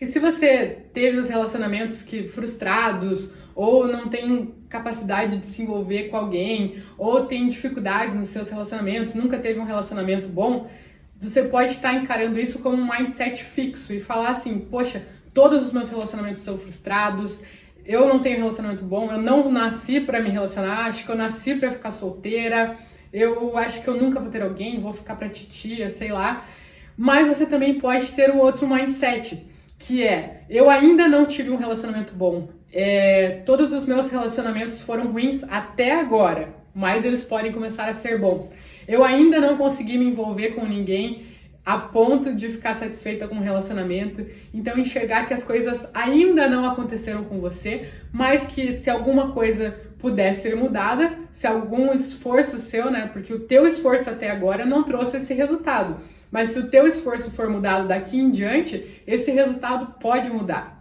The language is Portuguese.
E se você teve os relacionamentos que frustrados, ou não tem capacidade de se envolver com alguém, ou tem dificuldades nos seus relacionamentos, nunca teve um relacionamento bom, você pode estar encarando isso como um mindset fixo e falar assim: poxa, todos os meus relacionamentos são frustrados, eu não tenho relacionamento bom, eu não nasci para me relacionar, acho que eu nasci para ficar solteira, eu acho que eu nunca vou ter alguém, vou ficar para titia, sei lá. Mas você também pode ter o outro mindset, que é: eu ainda não tive um relacionamento bom. É, todos os meus relacionamentos foram ruins até agora, mas eles podem começar a ser bons. Eu ainda não consegui me envolver com ninguém a ponto de ficar satisfeita com o relacionamento. Então enxergar que as coisas ainda não aconteceram com você, mas que se alguma coisa puder ser mudada, se algum esforço seu, né, porque o teu esforço até agora não trouxe esse resultado. Mas se o teu esforço for mudado daqui em diante, esse resultado pode mudar.